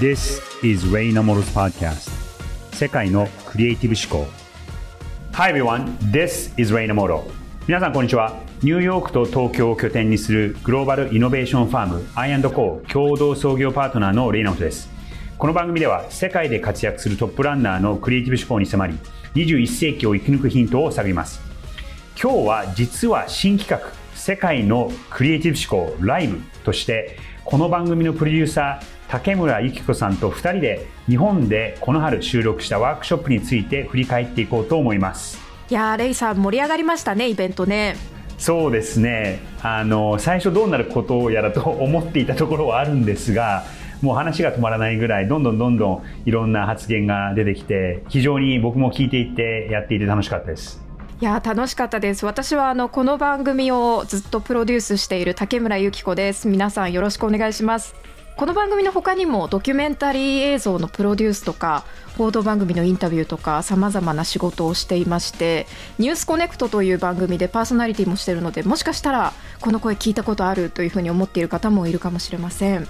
This is Ray Namoro's podcast. 世界のクリエイティブ思考。Hi everyone, this is Ray Namoro 皆さんこんにちは。ニューヨークと東京を拠点にするグローバルイノベーションファーム I&Co 共同創業パートナーのレイナモトです。この番組では世界で活躍するトップランナーのクリエイティブ思考に迫り21世紀を生き抜くヒントを探ります。今日は実は新企画世界のクリエイティブ思考ライブとしてこの番組のプロデューサー竹村由紀子さんと2人で日本でこの春収録したワークショップについて振り返っていこうと思います。いやレイさん盛り上がりましたねイベントね。そうですね。あの最初どうなることやらと思っていたところはあるんですがもう話が止まらないぐらいどんどんどんどんいろんな発言が出てきて非常に僕も聞いていてやっていて楽しかったです。いや楽しかったです。私はあのこの番組をずっとプロデュースしている竹村由紀子です。皆さんよろしくお願いしますこの番組の他にもドキュメンタリー映像のプロデュースとか報道番組のインタビューとかさまざまな仕事をしていまして「ニュースコネクト」という番組でパーソナリティもしているのでもしかしたらこの声聞いたことあるというふうに思っている方もいるかもしれません。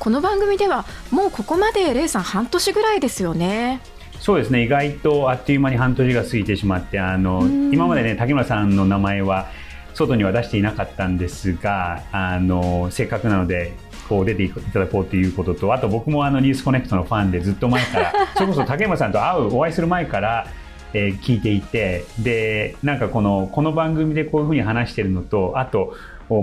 この番組ではもうここまでレイさん半年ぐらいですよね。そうですね。意外とあっという間に半年が過ぎてしまってあの今までね竹村さんの名前は外には出していなかったんですがあのせっかくなのでこう出ていただこうということとあと僕もあのニュースコネクトのファンでずっと前から それこそ竹村さんと会うお会いする前からえー、聞いていてでなんかこのこの番組でこういうふうに話してるのとあと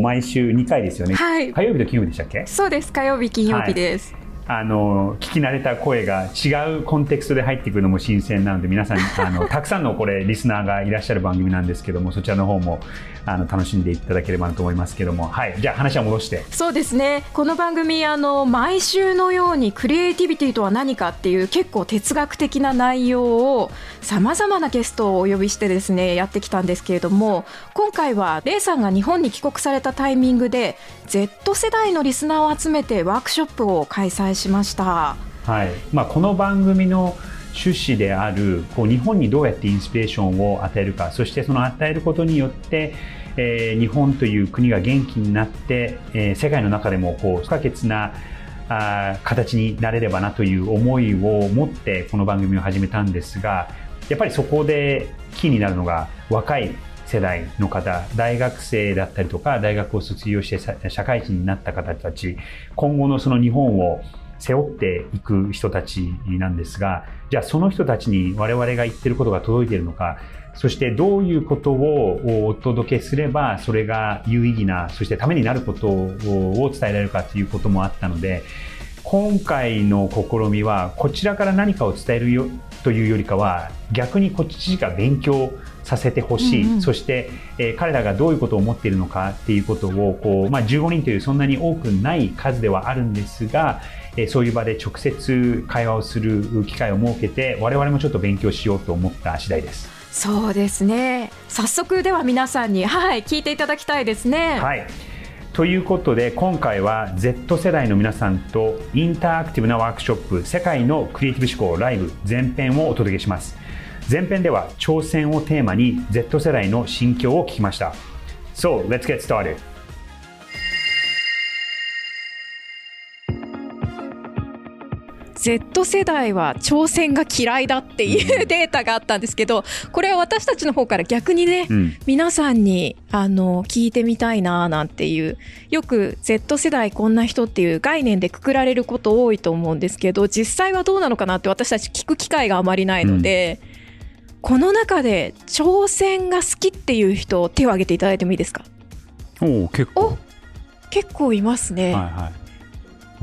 毎週2回ですよね、はい、火曜日と金曜日でしたっけ？そうです火曜日金曜日です、はい。あの聞き慣れた声が違うコンテクストで入ってくるのも新鮮なので皆さんあのたくさんのこれリスナーがいらっしゃる番組なんですけどもそちらの方もあの楽しんでいただければなと思いますけども。はい。じゃあ話は戻して。そうですね。この番組あの毎週のようにクリエイティビティとは何かっていう結構哲学的な内容をさまざまなゲストをお呼びしてですねやってきたんですけれども今回はレイさんが日本に帰国されたタイミングで Z 世代のリスナーを集めてワークショップを開催しました。はい。まあ、この番組の趣旨であるこう日本にどうやってインスピレーションを与えるかそしてその与えることによって、えー、日本という国が元気になって、えー、世界の中でもこう不可欠なあ形になれればなという思いを持ってこの番組を始めたんですがやっぱりそこでキーになるのが若い世代の方大学生だったりとか大学を卒業して社会人になった方たち。今後のその日本を背負っていく人たちなんですがじゃあその人たちに我々が言ってることが届いているのかそしてどういうことをお届けすればそれが有意義なそしてためになることを伝えられるかということもあったので今回の試みはこちらから何かを伝えるよというよりかは逆にこっちが勉強させてほしい、うんうん、そして、えー、彼らがどういうことを思っているのかっていうことをこう、まあ、15人というそんなに多くない数ではあるんですが、えー、そういう場で直接会話をする機会を設けて我々もちょっと勉強しようと思った次第です。そうですね。早速では皆さんに、はい、聞いていただきたいですね。はい。ということで今回は Z 世代の皆さんとインタラクティブなワークショップ世界のクリエイティブ思考ライブ前編をお届けします。前編では挑戦をテーマに Z 世代の心境を聞きました。So let's get started Z 世代は挑戦が嫌いだっていうデータがあったんですけど、これは私たちの方から逆にね、うん、皆さんに、あの、聞いてみたいななんていう、よく Z 世代こんな人っていう概念でくくられること多いと思うんですけど、実際はどうなのかなって私たち聞く機会があまりないので、うん。この中で挑戦が好きっていう人手を挙げていただいてもいいですか？お結構。結構いますね、はいはい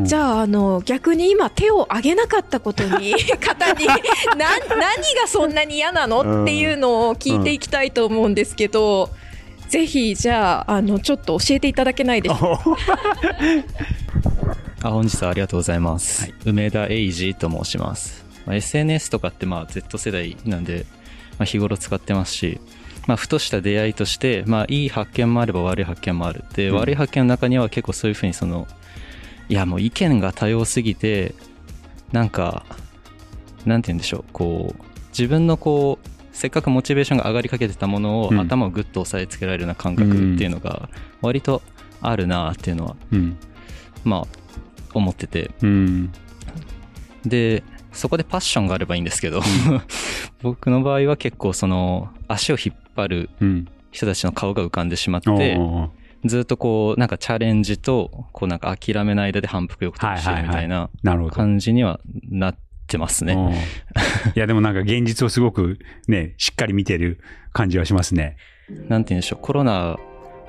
じゃああの逆に今手を挙げなかったことに 方に何がそんなに嫌なのっていうのを聞いていきたいと思うんですけど、うん、ぜひじゃああのちょっと教えていただけないですか？あ本日はありがとうございます、はい、梅田英二と申します、まあ、SNS とかってまあ Z 世代なんでまあ、日頃使ってますし、まあ、ふとした出会いとして、まあ、いい発見もあれば悪い発見もあるで、うん、悪い発見の中には結構そういうふうにそのいやもう意見が多様すぎてなんかなんて言うんでしょうこう自分のこうせっかくモチベーションが上がりかけてたものを、うん、頭をぐっと押さえつけられるような感覚っていうのが割とあるなっていうのは、うん、まあ思ってて、で、そこでパッションがあればいいんですけど、僕の場合は結構その足を引っ張る人たちの顔が浮かんでしまって、ずっとこう、なんかチャレンジと、こうなんか諦めない間で反復よくしてるみたいな感じにはなってますね。いや、でもなんか現実をすごくね、しっかり見てる感じはしますね。なんて言うんでしょう、コロナ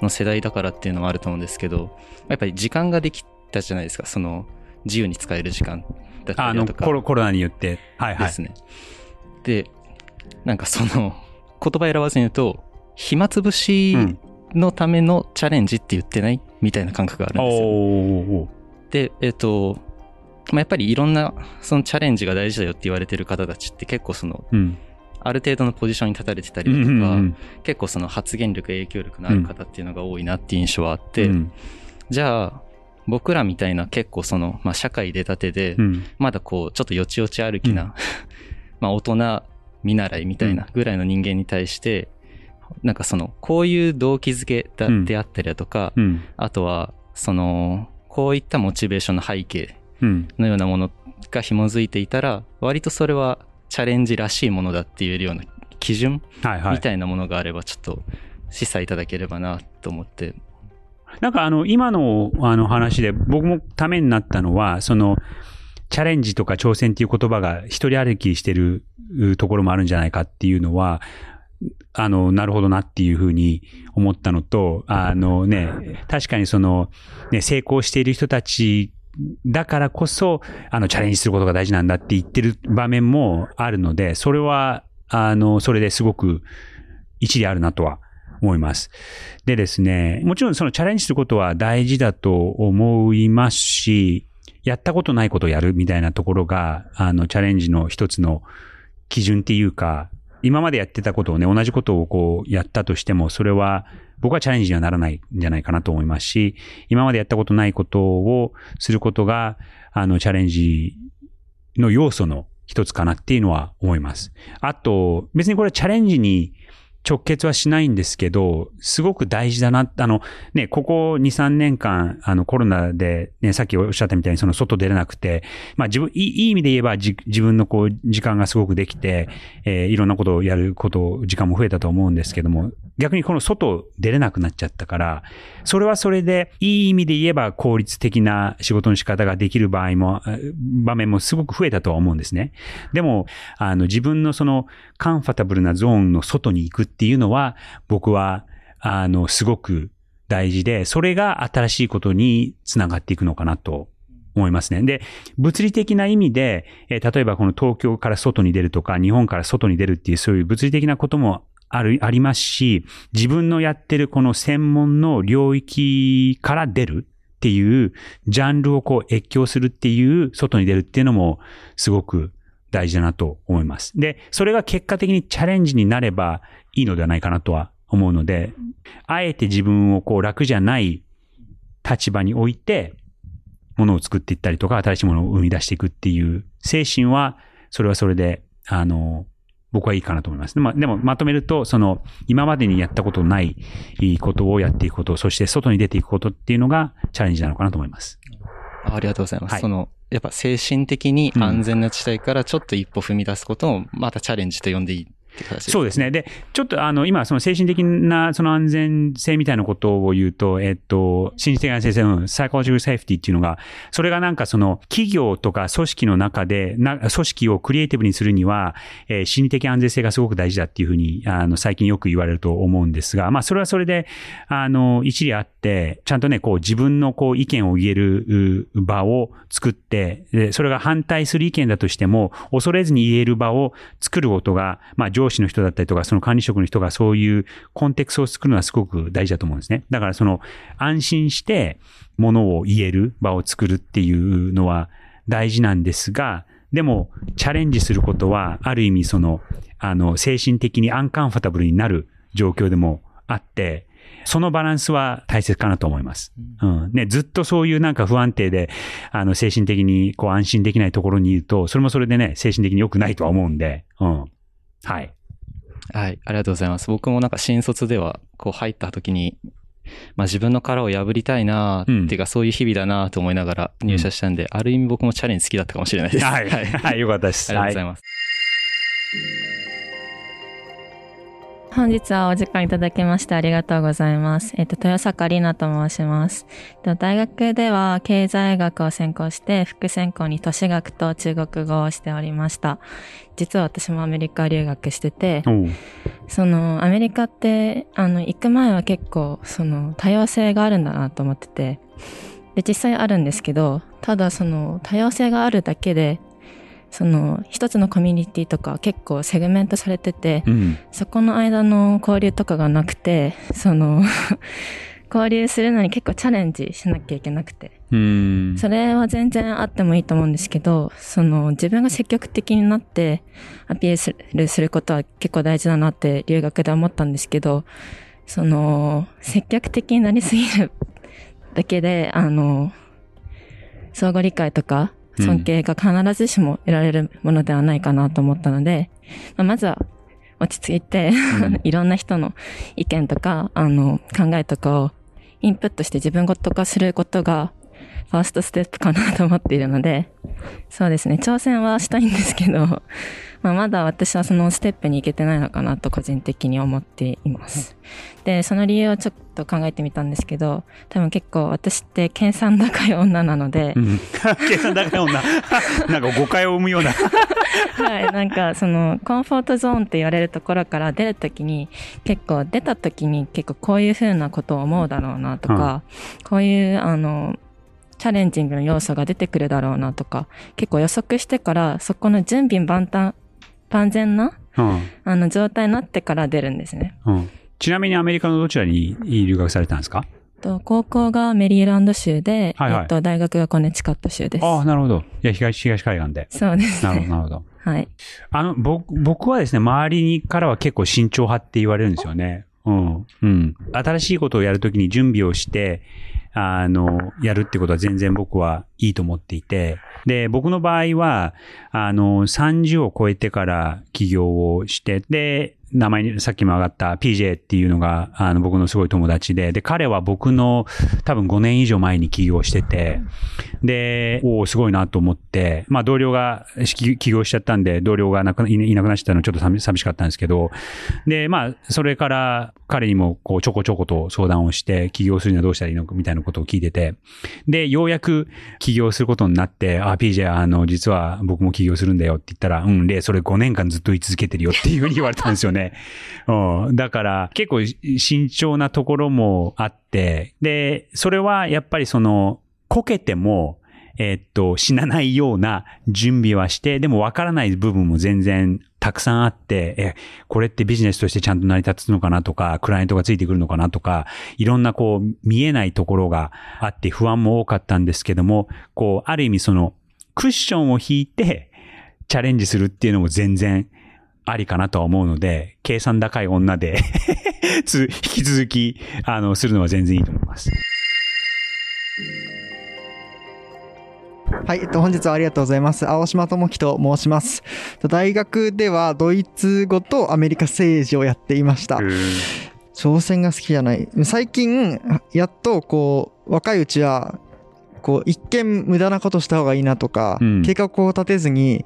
の世代だからっていうのもあると思うんですけど、やっぱり時間ができたじゃないですか、その、自由に使える時間だったりとか。あのコロナによって。はいはい。ですね。で、なんかその、言葉選ばずに言うと、暇つぶしのためのチャレンジって言ってない？みたいな感覚があるんですよ。で、えっ、ー、と、まあ、やっぱりいろんなそのチャレンジが大事だよって言われてる方たちって結構その、うん、ある程度のポジションに立たれてたりだとか、うんうんうん、結構その発言力影響力のある方っていうのが多いなっていう印象はあって、うん、じゃあ僕らみたいな結構その、まあ、社会出たてで、まだこうちょっとよちよち歩きな、まあ大人見習いみたいなぐらいの人間に対して、なんかその、こういう動機づけだであったりだとか、うん、あとは、その、こういったモチベーションの背景のようなものが紐づいていたら、割とそれはチャレンジらしいものだって言えるような基準みたいなものがあれば、ちょっと示唆いただければなと思って。なんかあの、今のあの話で僕もためになったのは、その、チャレンジとか挑戦っていう言葉が一人歩きしてるところもあるんじゃないかっていうのは、あの、なるほどなっていうふうに思ったのと、あのね、確かにその、ね、成功している人たちだからこそ、あの、チャレンジすることが大事なんだって言ってる場面もあるので、それは、あの、それですごく一理あるなとは思います。でですね、もちろんそのチャレンジすることは大事だと思いますし、やったことないことをやるみたいなところが、あの、チャレンジの一つの基準っていうか、今までやってたことをね、同じことをこうやったとしても、それは僕はチャレンジにはならないんじゃないかなと思いますし、今までやったことないことをすることが、あの、チャレンジの要素の一つかなっていうのは思います。あと、別にこれはチャレンジに直結はしないんですけど、すごく大事だな。あの、ね、ここ2、3年間、あの、コロナで、ね、さっきおっしゃったみたいに、その外出れなくて、まあ自分、いい意味で言えば自分のこう、時間がすごくできて、えー、いろんなことをやること、時間も増えたと思うんですけども、逆にこの外出れなくなっちゃったから、それはそれで、いい意味で言えば効率的な仕事の仕方ができる場合も、場面もすごく増えたとは思うんですね。でも、あの、自分のその、カンファタブルなゾーンの外に行くっていうのは、僕は、あの、すごく大事で、それが新しいことにつながっていくのかなと思いますね。で、物理的な意味で、えー、例えばこの東京から外に出るとか、日本から外に出るっていうそういう物理的なこともある、ありますし、自分のやってるこの専門の領域から出るっていう、ジャンルをこう越境するっていう、外に出るっていうのも、すごく大事だなと思います。で、それが結果的にチャレンジになればいいのではないかなとは思うので、あえて自分をこう楽じゃない立場に置いて、ものを作っていったりとか、新しいものを生み出していくっていう精神は、それはそれで、あの、僕はいいかなと思います。でも、でもまとめると、その、今までにやったことないことをやっていくこと、そして外に出ていくことっていうのがチャレンジなのかなと思います。ありがとうございます。はい、その、やっぱ精神的に安全な地帯からちょっと一歩踏み出すことをまたチャレンジと呼んでいいそうですね。で、ちょっとあの、今、その精神的なその安全性みたいなことを言うと、えっと、心理的な先生のサイコロジカルセーフティっていうのが、それがなんかその企業とか組織の中で、な組織をクリエイティブにするには、えー、心理的安全性がすごく大事だっていうふうに、あの、最近よく言われると思うんですが、まあ、それはそれで、あの、一理あって、ちゃんとね、こう、自分のこう、意見を言える場を作って、それが反対する意見だとしても、恐れずに言える場を作ることが、まあ、上司の人だったりとか、その管理職の人がそういうコンテクストを作るのはすごく大事だと思うんですね。だからその安心してものを言える場を作るっていうのは大事なんですが、でもチャレンジすることはある意味その、あの、精神的にアンカンファタブルになる状況でもあって、そのバランスは大切かなと思います。うん。ね、ずっとそういうなんか不安定で、あの、精神的にこう安心できないところにいると、それもそれでね、精神的に良くないとは思うんで、うん。はい。はい、ありがとうございます。僕もなんか新卒では、こう入った時に、まあ自分の殻を破りたいな、うんっていうかそういう日々だなと思いながら入社したんで、ある意味僕もチャレンジ好きだったかもしれないです。はい。はい。はい、よかったです。ありがとうございます。本日はお時間いただきましてありがとうございます。えっと、豊坂里奈と申します。えっと大学では経済学を専攻して、副専攻に都市学と中国語をしておりました。実は私もアメリカ留学してて、その、アメリカって、あの、行く前は結構、その、多様性があるんだなと思ってて、で、実際あるんですけど、ただその、多様性があるだけで、その、一つのコミュニティとか結構セグメントされてて、うん。そこの間の交流とかがなくて、その、交流するのに結構チャレンジしなきゃいけなくて。うん。それは全然あってもいいと思うんですけど、その自分が積極的になってアピールするすることは結構大事だなって留学で思ったんですけど、その積極的になりすぎるだけで、あの、相互理解とか尊敬が必ずしも得られるものではないかなと思ったので、まあまずは落ち着いて、うん。いろんな人の意見とか、あの、考えとかをインプットして自分ごと化することが、ファーストステップかなと思っているので、そうですね、挑戦はしたいんですけど、まあ、まだ私はそのステップに行けてないのかなと個人的に思っています。で、その理由をちょっと考えてみたんですけど、多分結構私って計算高い女なのでう、ん。計算高い女。なんか誤解を生むような。はい、なんかそのコンフォートゾーンって言われるところから出るときに結構出たときに結構こういうふうなことを思うだろうなとか、こういうあのチャレンジングの要素が出てくるだろうなとか結構予測してからそこの準備万端万全なうん。あの状態になってから出るんですね。うん。ちなみにアメリカのどちらに留学されたんですか？と高校がメリーランド州で、はいはいえっと、大学がコネチカット州です。ああ、なるほど。いや、東、東海岸で。そうですなるほど、ね。なるほど。はい。あの、僕、僕はですね、周りにからは結構慎重派って言われるんですよね。うん。うん。新しいことをやるときに準備をして、あの、やるってことは全然僕はいいと思っていて、で、僕の場合は、あの、30を超えてから起業をして、で、名前にさっきも上がった PJ っていうのが、あの、僕のすごい友達で、で、彼は僕の多分5年以上前に起業してて、で、おおすごいなと思って、まあ同僚が起業しちゃったんで、同僚がなくいなくなっちゃったのちょっと寂しかったんですけど、で、まあ、それから彼にもこうちょこちょこと相談をして、起業するにはどうしたらいいのかみたいなことを聞いてて、で、ようやく起業することになって、あ、PJ、あの、実は僕も起業するんだよって言ったら、うん、で、それ5年間ずっと言い続けてるよっていうふうに言われたんですよね。ねうん。だから、結構慎重なところもあって、で、それはやっぱりその、こけても、えっと、死なないような準備はして、でも分からない部分も全然たくさんあって、え、これってビジネスとしてちゃんと成り立つのかなとか、クライアントがついてくるのかなとか、いろんなこう、見えないところがあって不安も多かったんですけども、こう、ある意味その、クッションを引いて、チャレンジするっていうのも全然ありかなとは思うので、計算高い女で つ、引き続き、あの、するのは全然いいと思います。はい、えっと、本日はありがとうございます。青島智樹と申します。大学ではドイツ語とアメリカ政治をやっていました。挑戦が好きじゃない。最近、やっとこう、若いうちは、こう、一見無駄なことした方がいいなとか、うん計画を立てずに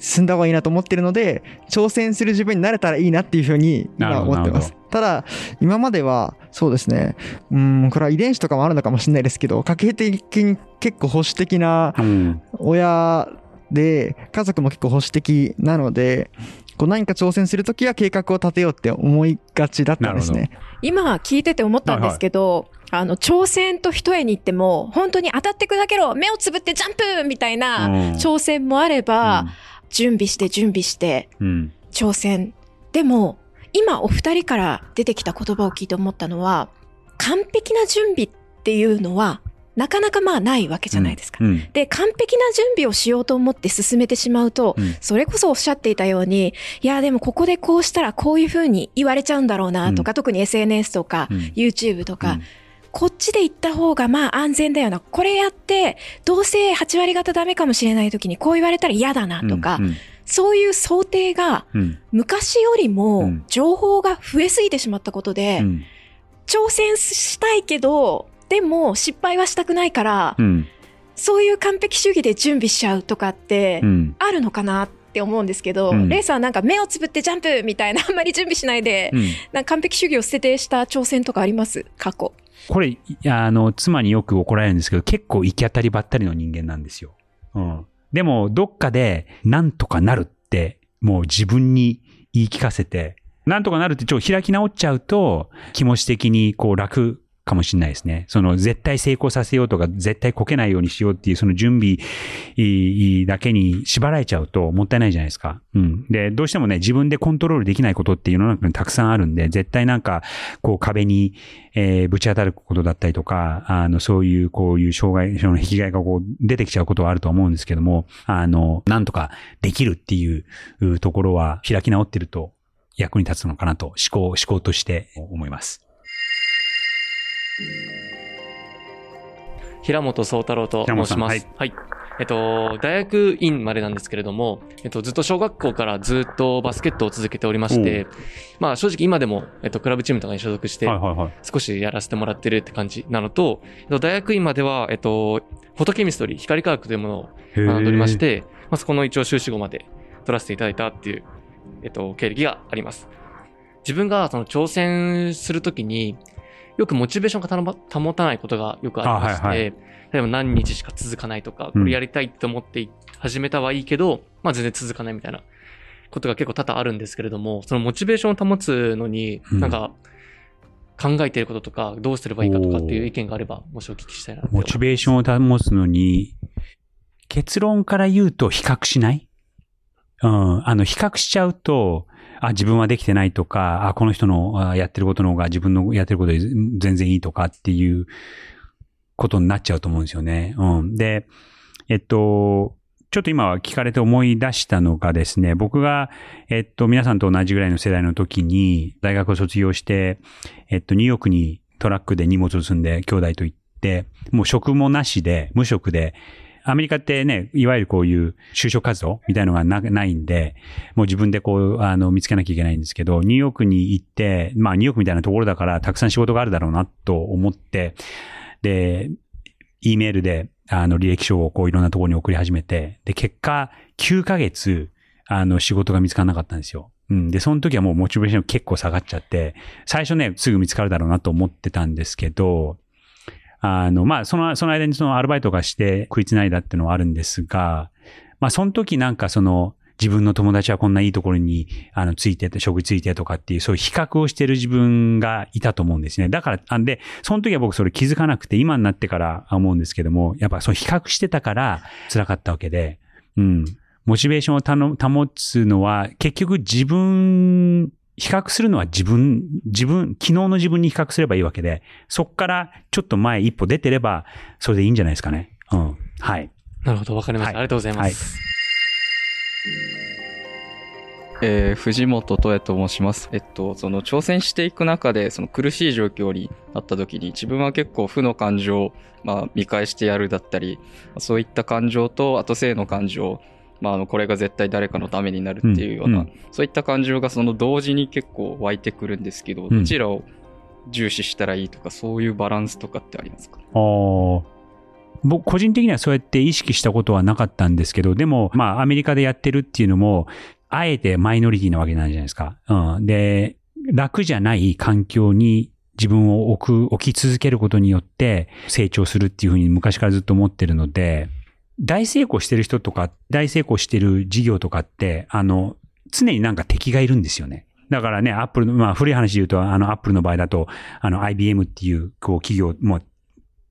進んだ方がいいなと思ってるので、挑戦する自分になれたらいいなっていうふうに今思ってます。ただ、今までは、そうですね、うん、これは遺伝子とかもあるのかもしれないですけど、家計的に結構保守的なうん。親で、家族も結構保守的なので、こう何か挑戦するときは計画を立てようって思いがちだったんですね。今聞いてて思ったんですけど、あの、挑戦と一重に言っても、本当に当たって砕けろ目をつぶってジャンプみたいなうん挑戦もあれば、準備して準備してうん。挑戦。でも、今お二人から出てきた言葉を聞いて思ったのは、完璧な準備っていうのは、なかなかまあないわけじゃないですか。うん。で、完璧な準備をしようと思って進めてしまうと、うんそれこそおっしゃっていたように、いや、でもここでこうしたらこういうふうに言われちゃうんだろうなとか、特に SNS とか、うん YouTube とか、うんこっちで行った方がまあ安全だよな。これやって、どうせ8割方ダメかもしれない時にこう言われたら嫌だなとか、うんそういう想定がうん。昔よりうもん情報が増えすぎてしまったことで、うん。挑戦したいけど、でも失敗はしたくないから、うん、そういう完璧主義で準備しちゃうとかってあるのかなって思うんですけど、うん、レイさんなんか目をつぶってジャンプみたいなあんまり準備しないで、うん、なんか完璧主義を捨ててした挑戦とかあります？過去。これ、あの、妻によく怒られるんですけど、結構行き当たりばったりの人間なんですよ。うん。でも、どっかで、なんとかなるって、もう自分に言い聞かせて、なんとかなるってちょっと開き直っちゃうと、気持ち的にこう楽かもしれないですね。その絶対成功させようとか、絶対こけないようにしようっていうその準備だけに縛られちゃうともったいないじゃないですか。うん。で、どうしてもね、自分でコントロールできないことっていう世の中にたくさんあるんで、絶対なんか、こう壁に、えー、ぶち当たることだったりとか、あの、そういうこういう障害、その引き換えがこう出てきちゃうことはあると思うんですけども、あの、なんとかできるっていうところは開き直ってると役に立つのかなと思考、思考として思います。平本宗太郎と申します。はい、はい。えっと、大学院までなんですけれども、えっと、ずっと小学校からずっとバスケットを続けておりまして、まあ正直今でも、えっと、クラブチームとかに所属して、少しやらせてもらってるって感じなのと、えっと、大学院までは、えっと、フォトケミストリー、光科学というものを学んでおりまして、まあ、そこの一応修士号まで取らせていただいたっていう、えっと、経歴があります。自分がその挑戦するときに、よくモチベーションが保たないことがよくありまして、はいはい、例えば何日しか続かないとか、これやりたいって思って始めたはいいけど、まあ全然続かないみたいなことが結構多々あるんですけれども、そのモチベーションを保つのに、なんか、考えていることとか、どうすればいいかとかっていう意見があれば、もしお聞きしたいなモチベーションを保つのに、結論から言うと比較しない？うん。あの、比較しちゃうと、あ、自分はできてないとか、あ、この人のやってることの方が自分のやってることで全然いいとかっていうことになっちゃうと思うんですよね。うん。で、えっと、ちょっと今は聞かれて思い出したのがですね、僕が、えっと、皆さんと同じぐらいの世代の時に、大学を卒業して、えっと、ニューヨークにトラックで荷物を積んで兄弟と行って、もう職もなしで、無職で、アメリカってね、いわゆるこういう就職活動みたいのがないんで、もう自分でこう、あの、見つけなきゃいけないんですけど、ニューヨークに行って、まあニューヨークみたいなところだからたくさん仕事があるだろうなと思って、で、E メールで、あの、履歴書をこういろんなところに送り始めて、で、結果、9ヶ月、あの、仕事が見つからなかったんですよ。うん。で、その時はもうモチベーション結構下がっちゃって、最初ね、すぐ見つかるだろうなと思ってたんですけど、あの、まあ、その、その間にそのアルバイトがして食いつないだっていうのはあるんですが、まあ、その時なんかその、自分の友達はこんないいところに、あの、ついてて、食ついてとかっていう、そういう比較をしてる自分がいたと思うんですね。だから、あんで、その時は僕それ気づかなくて、今になってから思うんですけども、やっぱそう比較してたから辛かったわけで、うん。モチベーションを保つのは、結局自分比較するのは自分、自分、昨日の自分に比較すればいいわけで、そっからちょっと前一歩出てれば、それでいいんじゃないですかね。うん。はい。なるほど、わかりました、はい、ありがとうございます。はいえー、藤本と也と申します。えっと、その挑戦していく中で、その苦しい状況になった時に、自分は結構負の感情、まあ、見返してやるだったり、そういった感情と、あと性の感情、まあ、あのこれが絶対誰かのためになるっていうような、うん、そういった感情がその同時に結構湧いてくるんですけど、どちらを重視したらいいとか、そういうバランスとかってありますか、あ僕、個人的にはそうやって意識したことはなかったんですけど、でも、まあ、アメリカでやってるっていうのも、あえてマイノリティなわけなんじゃないですか。うん。で、楽じゃない環境に自分を置く、置き続けることによって成長するっていうふうに昔からずっと思ってるので、大成功してる人とか、大成功してる事業とかって、あの、常になんか敵がいるんですよね。だからね、アップルの、まあ古い話で言うと、あの、アップルの場合だと、あの、IBM っていう、こう、企業も、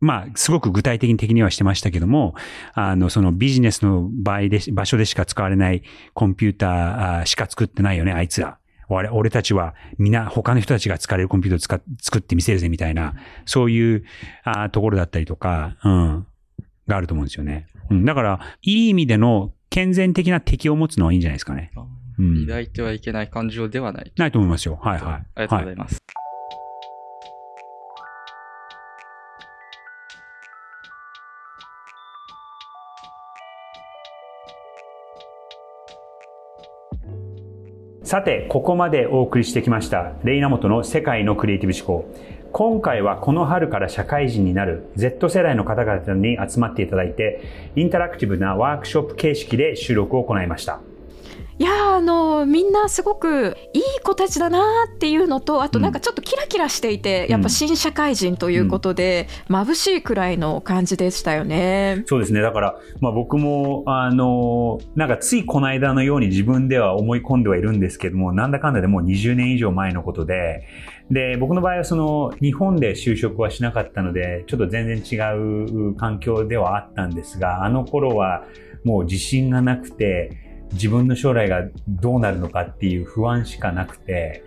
まあ、すごく具体的に的にはしてましたけども、あの、そのビジネスの場合で、場所でしか使われないコンピューターしか作ってないよね、あいつら。俺俺たちは皆、他の人たちが使われるコンピューターを作ってみせるぜみたいな、そういうあところだったりとか、うん、があると思うんですよね。うん、だから、いい意味での健全的な敵を持つのはいいんじゃないですかね。うん、抱いてはいけない感情ではない。ないと思いますよ。はいはい。ありがとうございます。はいさて、ここまでお送りしてきました、レイナモトの世界のクリエイティブ思考。今回はこの春から社会人になる Z 世代の方々に集まっていただいて、インタラクティブなワークショップ形式で収録を行いました。いやあのみんなすごくいい子たちだなっていうのとあとなんかちょっとキラキラしていて、うん、やっぱ新社会人ということで、うん、眩しいくらいの感じでしたよね。そうですねだから、まあ、僕もあのなんかついこの間のように自分では思い込んではいるんですけどもなんだかんだでもう20年以上前のことでで僕の場合はその日本で就職はしなかったのでちょっと全然違う環境ではあったんですがあの頃はもう自信がなくて自分の将来がどうなるのかっていう不安しかなくて、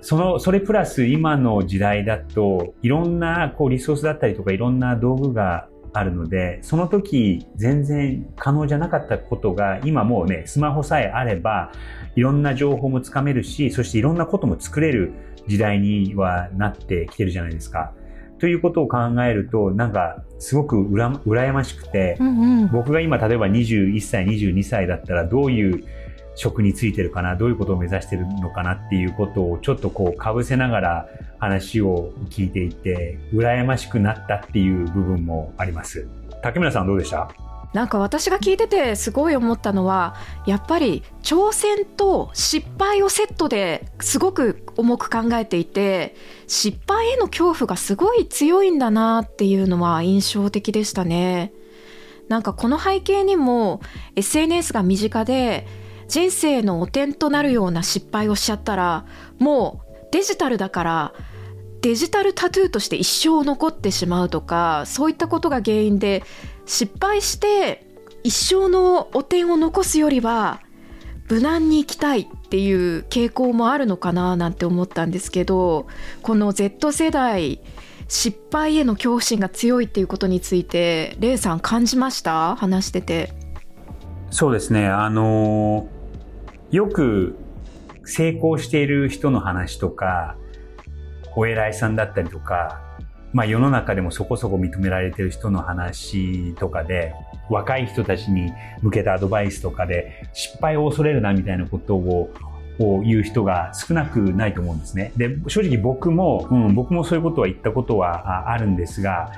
その、それプラス今の時代だと、いろんなこうリソースだったりとかいろんな道具があるので、その時全然可能じゃなかったことが今もうね、スマホさえあれば、いろんな情報もつかめるし、そしていろんなことも作れる時代にはなってきてるじゃないですか。ということを考えると、なんか、すごくうら羨ましくて、うんうん、僕が今、例えば21歳、22歳だったら、どういう職についてるかな、どういうことを目指してるのかなっていうことを、ちょっとこう、かぶせながら話を聞いていて、羨ましくなったっていう部分もあります。竹村さんどうでした？なんか私が聞いててすごい思ったのはやっぱり挑戦と失敗をセットですごく重く考えていて失敗への恐怖がすごい強いんだなっていうのは印象的でしたね。なんかこの背景にも SNS が身近で人生の汚点となるような失敗をしちゃったらもうデジタルだからデジタルタトゥーとして一生残ってしまうとかそういったことが原因で失敗して一生の汚点を残すよりは無難に行きたいっていう傾向もあるのかななんて思ったんですけどこの Z 世代失敗への恐怖心が強いっていうことについてレイさん感じました？話してて。そうですね。あのよく成功している人の話とかお偉いさんだったりとかまあ世の中でもそこそこ認められている人の話とかで、若い人たちに向けたアドバイスとかで、失敗を恐れるなみたいなことを、を言う人が少なくないと思うんですね。で、正直僕も、うん、僕もそういうことは言ったことはあるんですが、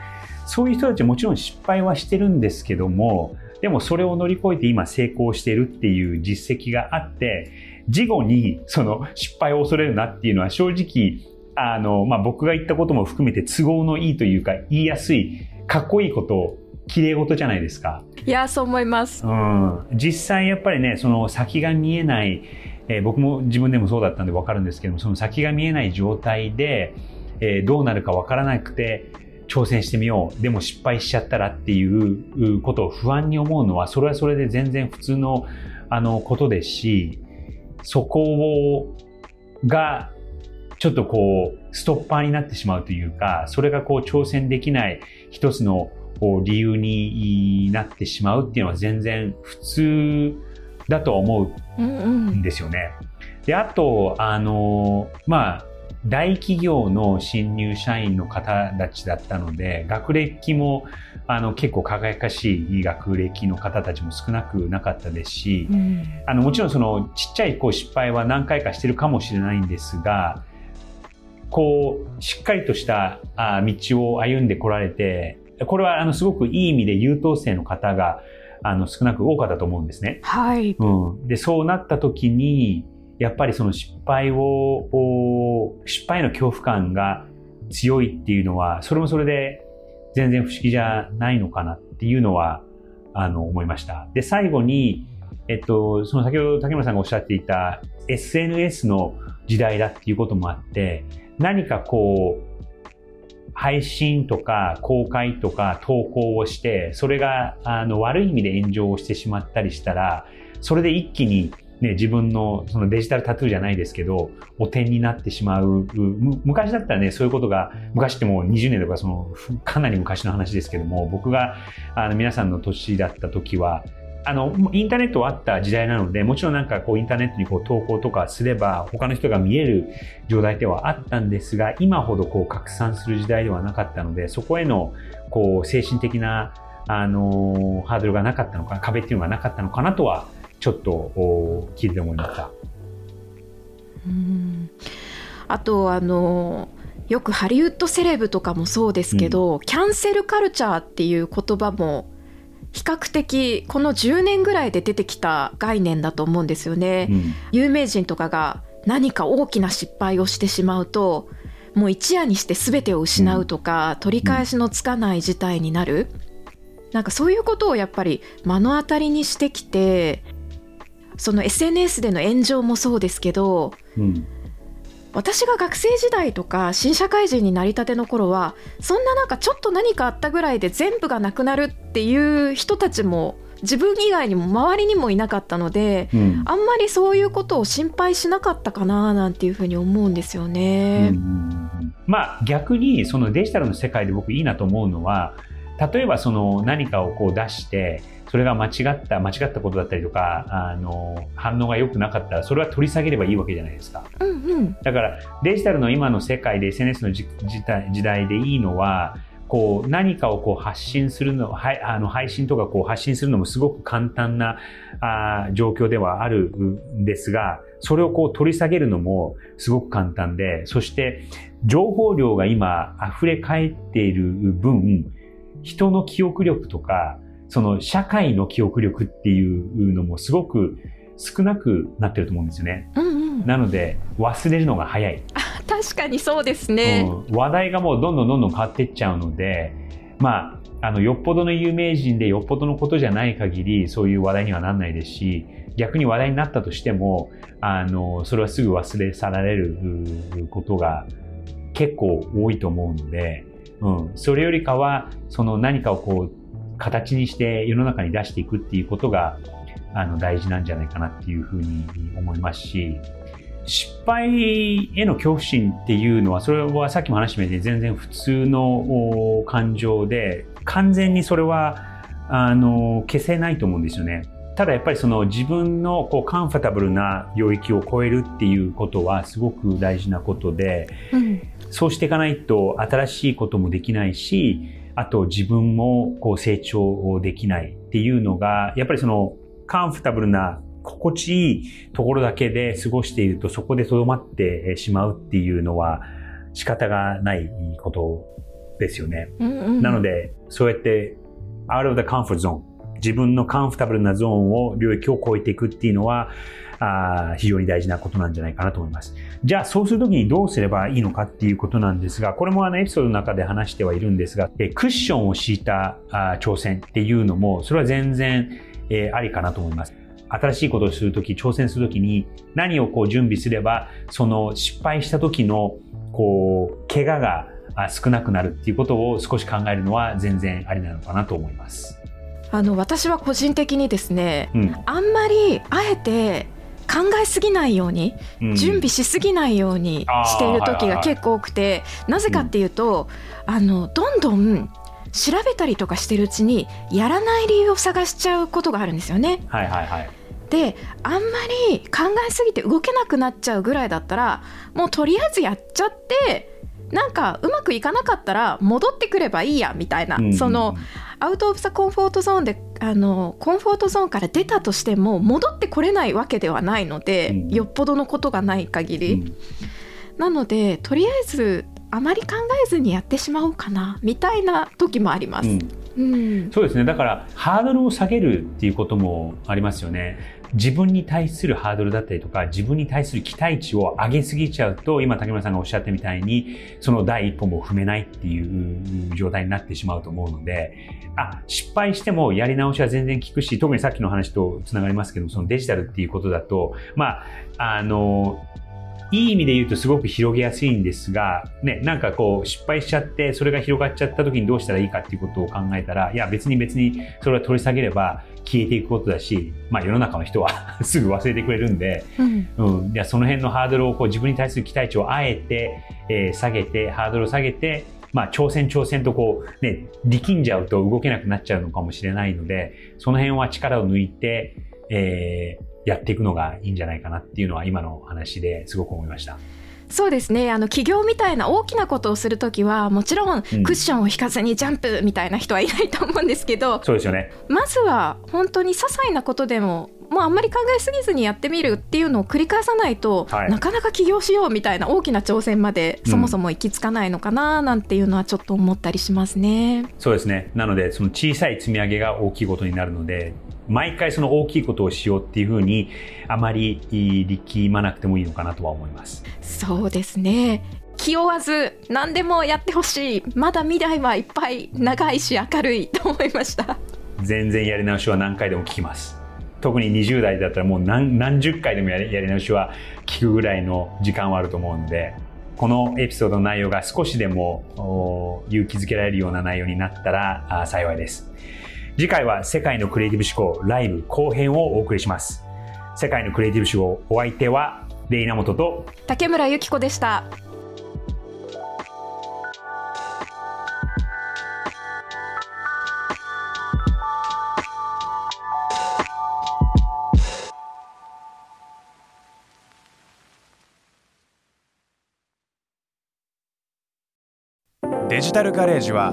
そういう人たちもちろん失敗はしてるんですけども、でもそれを乗り越えて今成功してるっていう実績があって、事後にその失敗を恐れるなっていうのは正直あの、まあ、僕が言ったことも含めて都合のいいというか、言いやすい、かっこいいこと、綺麗事じゃないですか。いや、そう思います。うん。実際やっぱりね、その先が見えない、えー、僕も自分でもそうだったんでわかるんですけども、その先が見えない状態で、えー、どうなるかわからなくて、挑戦してみよう。でも失敗しちゃったらっていうことを不安に思うのは、それはそれで全然普通の、あの、ことですし、そこを、がちょっとこう、ストッパーになってしまうというか、それがこう挑戦できない一つの理由になってしまうっていうのは全然普通だと思うんですよね。うんうん、で、あと、あの、まあ、大企業の新入社員の方たちだったので、学歴もあの結構輝かしい学歴の方たちも少なくなかったですし、うん、あのもちろんそのちっちゃいこう失敗は何回かしてるかもしれないんですが、こう、しっかりとした道を歩んでこられて、これはあのすごくいい意味で優等生の方があの少なく多かったと思うんですね。はい。うん。で、そうなった時に、やっぱりその失敗を、失敗の恐怖感が強いっていうのは、それもそれで全然不思議じゃないのかなっていうのは、あの、思いました。で、最後に、えっと、その先ほど竹村さんがおっしゃっていた SNS の時代だっていうこともあって、何かこう、配信とか公開とか投稿をして、それがあの悪い意味で炎上をしてしまったりしたら、それで一気にね、自分のそのデジタルタトゥーじゃないですけど、汚点になってしまう。昔だったらね、そういうことが、昔ってもう20年とかその、かなり昔の話ですけども、僕があの皆さんの年だった時は、あの、インターネットはあった時代なので、もちろんなんかこうインターネットにこう投稿とかすれば他の人が見える状態ではあったんですが、今ほどこう拡散する時代ではなかったので、そこへのこう精神的なあのハードルがなかったのか、壁っていうのがなかったのかなとは、ちょっと聞いて思いました。うん。あとあのよくハリウッドセレブとかもそうですけど、うん、キャンセルカルチャーっていう言葉も比較的この10年ぐらいで出てきた概念だと思うんですよね。うん、有名人とかが何か大きな失敗をしてしまうともう一夜にして全てを失うとか、うん、取り返しのつかない事態になる、なんかそういうことをやっぱり目の当たりにしてきてその SNS での炎上もそうですけど、うん、私が学生時代とか新社会人になりたての頃はそんななんかちょっと何かあったぐらいで全部がなくなるっていう人たちも自分以外にも周りにもいなかったので、うん、あんまりそういうことを心配しなかったかななんていうふうに思うんですよね。うん、まあ逆にそのデジタルの世界で僕いいなと思うのは例えばその何かをこう出してそれが間違った間違ったことだったりとかあの反応が良くなかったらそれは取り下げればいいわけじゃないですか、うんうん、だからデジタルの今の世界で SNS の時代でいいのはこう何かをこう発信するの、はい、あの配信とかこう発信するのもすごく簡単なあ状況ではあるんですが、それをこう取り下げるのもすごく簡単で、そして情報量が今溢れ返っている分、人の記憶力とか、その社会の記憶力っていうのもすごく少なくなってると思うんですよね。うんうん、なので忘れるのが早い。確かにそうですね、うん、話題がもうどんどんどんどん変わっていっちゃうので、まあ、あのよっぽどの有名人でよっぽどのことじゃない限りそういう話題にはならないですし逆に話題になったとしてもあのそれはすぐ忘れ去られることが結構多いと思うので、うん、それよりかはその何かをこう形にして世の中に出していくっていうことがあの大事なんじゃないかなっていうふうに思いますし失敗への恐怖心っていうのはそれはさっきも話したように全然普通の感情で完全にそれはあの消せないと思うんですよね。ただやっぱりその自分のこうカンファタブルな領域を超えるっていうことはすごく大事なことで、うん、そうしていかないと新しいこともできないしあと自分もこう成長できないっていうのが、やっぱりそのカンフタブルな心地いいところだけで過ごしているとそこで留まってしまうっていうのは仕方がないことですよね。うんうん、なので、そうやって out of the comfort zone 自分のカンフタブルなゾーンを領域を超えていくっていうのはあ非常に大事なことなんじゃないかなと思います。じゃあそうするときにどうすればいいのかっていうことなんですが、これもあのエピソードの中で話してはいるんですが、えクッションを敷いたあ挑戦っていうのも、それは全然、えー、ありかなと思います。新しいことをするとき、挑戦するときに何をこう準備すれば、その失敗した時のこう、怪我が少なくなるっていうことを少し考えるのは全然ありなのかなと思います。あの私は個人的にですね、うん、あんまりあえて考えすぎないように、うん、準備しすぎないようにしている時が結構多くて、なぜかっていうと、うん、あのどんどん調べたりとかしてるうちにやらない理由を探しちゃうことがあるんですよね。はいはいはい、であんまり考えすぎて動けなくなっちゃうぐらいだったらもうとりあえずやっちゃってなんかうまくいかなかったら戻ってくればいいやみたいな、うん、そのアウト・オブ・ザ・コンフォートゾーンであのコンフォートゾーンから出たとしても戻ってこれないわけではないので、うん、よっぽどのことがない限り、うん、なのでとりあえずあまり考えずにやってしまおうかなみたいな時もあります。うん、そうですね。だからハードルを下げるっていうこともありますよね。自分に対するハードルだったりとか、自分に対する期待値を上げすぎちゃうと、今竹村さんがおっしゃったみたいに、その第一歩も踏めないっていう状態になってしまうと思うので、あ、失敗してもやり直しは全然効くし、特にさっきの話とつながりますけど、そのデジタルっていうことだと、まあ、あの、いい意味で言うとすごく広げやすいんですが、ね、なんかこう失敗しちゃって、それが広がっちゃった時にどうしたらいいかっていうことを考えたら、いや別に別にそれは取り下げれば消えていくことだし、まあ世の中の人は すぐ忘れてくれるんで、うん、うん、その辺のハードルをこう自分に対する期待値をあえて、えー、下げて、ハードルを下げて、まあ、挑戦挑戦とこう、ね、力んじゃうと動けなくなっちゃうのかもしれないので、その辺は力を抜いて、えー、やっていくのがいいんじゃないかなっていうのは今の話ですごく思いました。そうですね。あの起業みたいな大きなことをするときはもちろんクッションを引かずにジャンプみたいな人はいないと思うんですけど、そうですよね。まずは本当に些細なことでももうあんまり考えすぎずにやってみるっていうのを繰り返さないと、はい、なかなか起業しようみたいな大きな挑戦までそもそも行き着かないのかななんていうのはちょっと思ったりしますね。うん、そうですね。なのでその小さい積み上げが大きいことになるので毎回その大きいことをしようっていうふうにあまり力まなくてもいいのかなとは思います。そうですね。気負わず何でもやってほしい。まだ未来はいっぱい長いし明るいと思いました。全然やり直しは何回でも聞きます。特に20代だったらもう何何十回でもやりやり直しは聞くぐらいの時間はあると思うのでこのエピソードの内容が少しでも勇気づけられるような内容になったら幸いです次回は世界のクリエイティブ思考ライブ後編をお送りします。世界のクリエイティブ思考お相手はレイナモトと竹村由紀子でした。デジタルガレージは